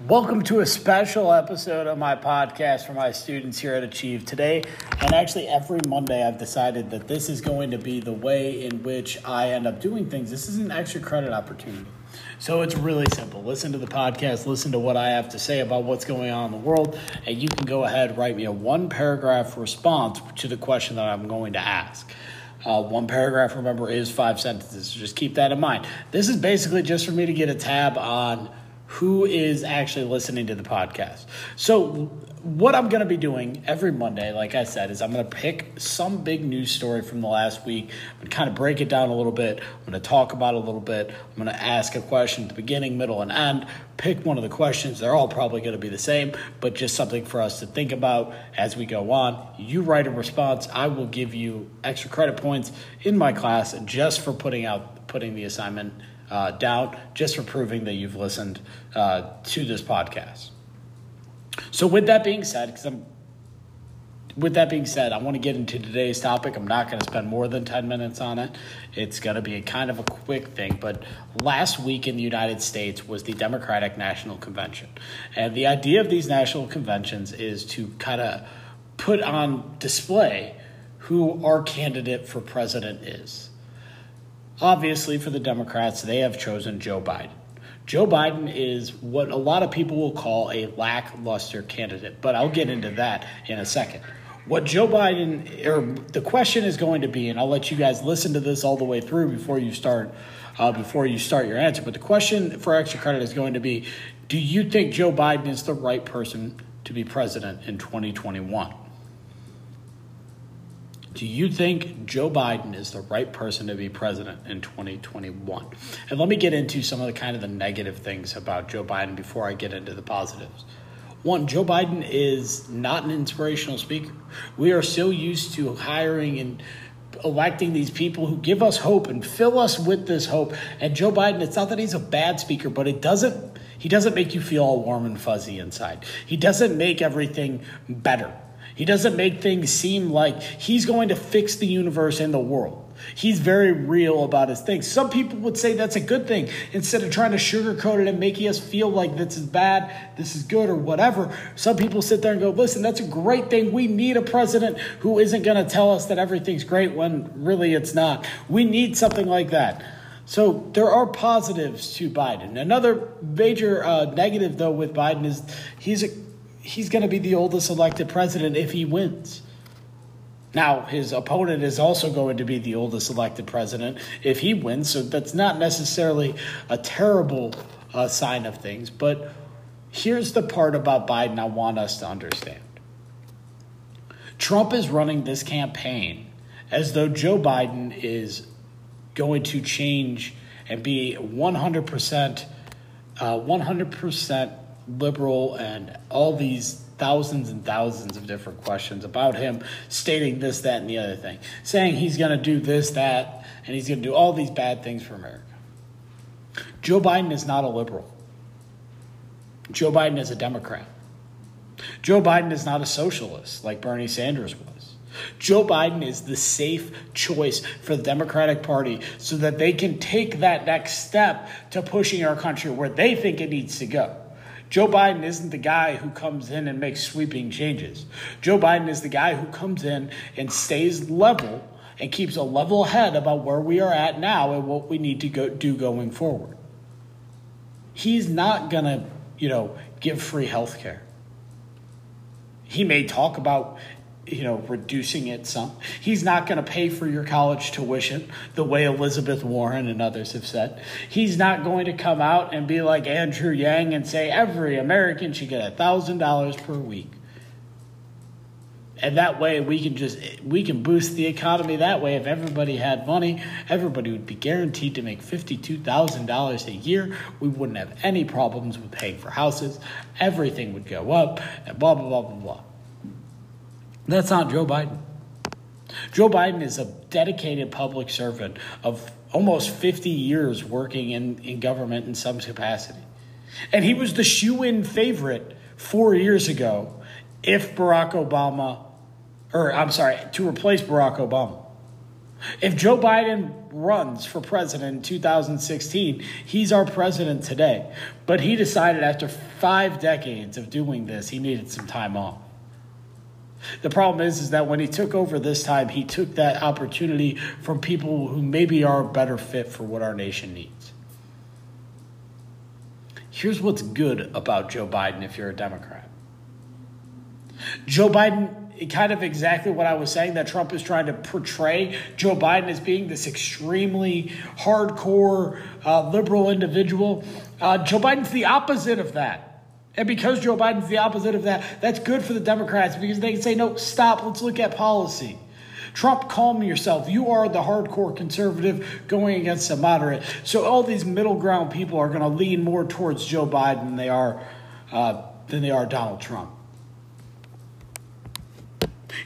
Welcome to a special episode of my podcast for my students here at Achieve. Today, and actually every Monday, I've decided that this is going to be the way in which I end up doing things. This is an extra credit opportunity. So it's really simple. Listen to the podcast, listen to what I have to say about what's going on in the world, and you can go ahead write me a one paragraph response to the question that I'm going to ask. Uh, one paragraph, remember, is five sentences. So just keep that in mind. This is basically just for me to get a tab on who is actually listening to the podcast. So, what I'm going to be doing every Monday, like I said, is I'm going to pick some big news story from the last week and kind of break it down a little bit. I'm going to talk about it a little bit. I'm going to ask a question at the beginning, middle, and end. Pick one of the questions. They're all probably going to be the same, but just something for us to think about as we go on. You write a response. I will give you extra credit points in my class just for putting out putting the assignment uh, down just for proving that you've listened uh, to this podcast. So, with that being said, because I'm with that being said, I want to get into today's topic. I'm not going to spend more than 10 minutes on it. It's going to be a kind of a quick thing. But last week in the United States was the Democratic National Convention. And the idea of these national conventions is to kind of put on display who our candidate for president is. Obviously, for the Democrats, they have chosen Joe Biden. Joe Biden is what a lot of people will call a lackluster candidate, but I'll get into that in a second. What Joe Biden, or the question is going to be, and I'll let you guys listen to this all the way through before you start, uh, before you start your answer. But the question for extra credit is going to be, do you think Joe Biden is the right person to be president in 2021? Do you think Joe Biden is the right person to be president in 2021? And let me get into some of the kind of the negative things about Joe Biden before I get into the positives. One, Joe Biden is not an inspirational speaker. We are so used to hiring and electing these people who give us hope and fill us with this hope. And Joe Biden, it's not that he's a bad speaker, but it doesn't he doesn't make you feel all warm and fuzzy inside. He doesn't make everything better. He doesn't make things seem like he's going to fix the universe and the world. He's very real about his things. Some people would say that's a good thing. Instead of trying to sugarcoat it and making us feel like this is bad, this is good, or whatever, some people sit there and go, listen, that's a great thing. We need a president who isn't going to tell us that everything's great when really it's not. We need something like that. So there are positives to Biden. Another major uh, negative, though, with Biden is he's a he's going to be the oldest elected president if he wins. Now, his opponent is also going to be the oldest elected president if he wins, so that's not necessarily a terrible uh, sign of things. But here's the part about Biden I want us to understand Trump is running this campaign as though Joe Biden is going to change and be 100%, uh, 100% liberal and all these thousands and thousands of different questions about him stating this, that, and the other thing, saying he's going to do this, that, and he's going to do all these bad things for America. Joe Biden is not a liberal. Joe Biden is a Democrat. Joe Biden is not a socialist like Bernie Sanders was. Joe Biden is the safe choice for the Democratic Party so that they can take that next step to pushing our country where they think it needs to go. Joe Biden isn't the guy who comes in and makes sweeping changes. Joe Biden is the guy who comes in and stays level and keeps a level head about where we are at now and what we need to go, do going forward. He's not going to, you know, give free health care. He may talk about you know, reducing it some. He's not going to pay for your college tuition the way Elizabeth Warren and others have said. He's not going to come out and be like Andrew Yang and say every American should get $1,000 per week. And that way we can just we can boost the economy that way if everybody had money, everybody would be guaranteed to make $52,000 a year. We wouldn't have any problems with paying for houses. Everything would go up and blah blah blah blah blah. That's not Joe Biden. Joe Biden is a dedicated public servant of almost 50 years working in, in government in some capacity. And he was the shoe in favorite four years ago if Barack Obama, or I'm sorry, to replace Barack Obama. If Joe Biden runs for president in 2016, he's our president today. But he decided after five decades of doing this, he needed some time off. The problem is, is that when he took over this time, he took that opportunity from people who maybe are a better fit for what our nation needs. Here's what's good about Joe Biden if you're a Democrat. Joe Biden kind of exactly what I was saying that Trump is trying to portray Joe Biden as being this extremely hardcore uh, liberal individual. Uh, Joe Biden's the opposite of that. And because Joe Biden's the opposite of that, that's good for the Democrats because they can say, no, stop, let's look at policy. Trump, calm yourself. You are the hardcore conservative going against a moderate. So all these middle ground people are going to lean more towards Joe Biden than they are uh, than they are Donald Trump.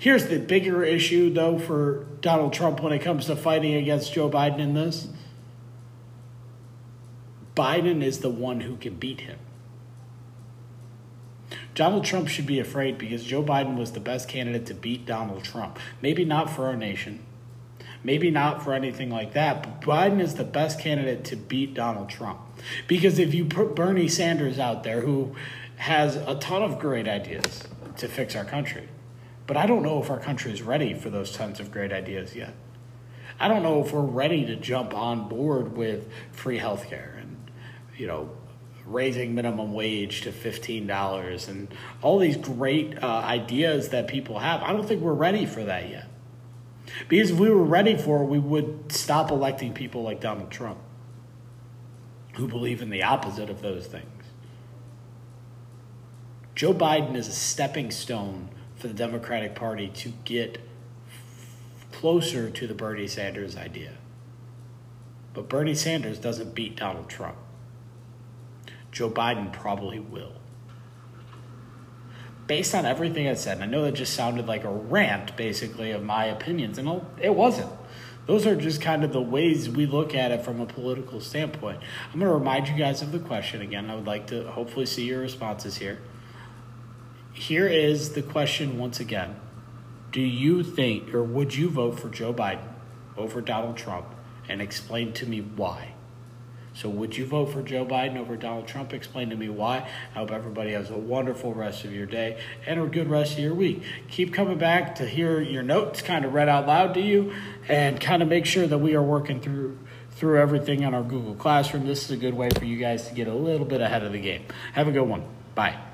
Here's the bigger issue, though, for Donald Trump when it comes to fighting against Joe Biden in this. Biden is the one who can beat him. Donald Trump should be afraid because Joe Biden was the best candidate to beat Donald Trump. Maybe not for our nation, maybe not for anything like that, but Biden is the best candidate to beat Donald Trump. Because if you put Bernie Sanders out there, who has a ton of great ideas to fix our country, but I don't know if our country is ready for those tons of great ideas yet. I don't know if we're ready to jump on board with free healthcare and, you know, raising minimum wage to $15 and all these great uh, ideas that people have. I don't think we're ready for that yet. Because if we were ready for it, we would stop electing people like Donald Trump who believe in the opposite of those things. Joe Biden is a stepping stone for the Democratic Party to get closer to the Bernie Sanders idea. But Bernie Sanders doesn't beat Donald Trump. Joe Biden probably will. Based on everything I said, I know that just sounded like a rant, basically, of my opinions, and it wasn't. Those are just kind of the ways we look at it from a political standpoint. I'm going to remind you guys of the question again. I would like to hopefully see your responses here. Here is the question once again Do you think, or would you vote for Joe Biden over Donald Trump? And explain to me why. So, would you vote for Joe Biden over Donald Trump? Explain to me why. I hope everybody has a wonderful rest of your day and a good rest of your week. Keep coming back to hear your notes kind of read out loud to you and kind of make sure that we are working through through everything on our Google Classroom. This is a good way for you guys to get a little bit ahead of the game. Have a good one. Bye.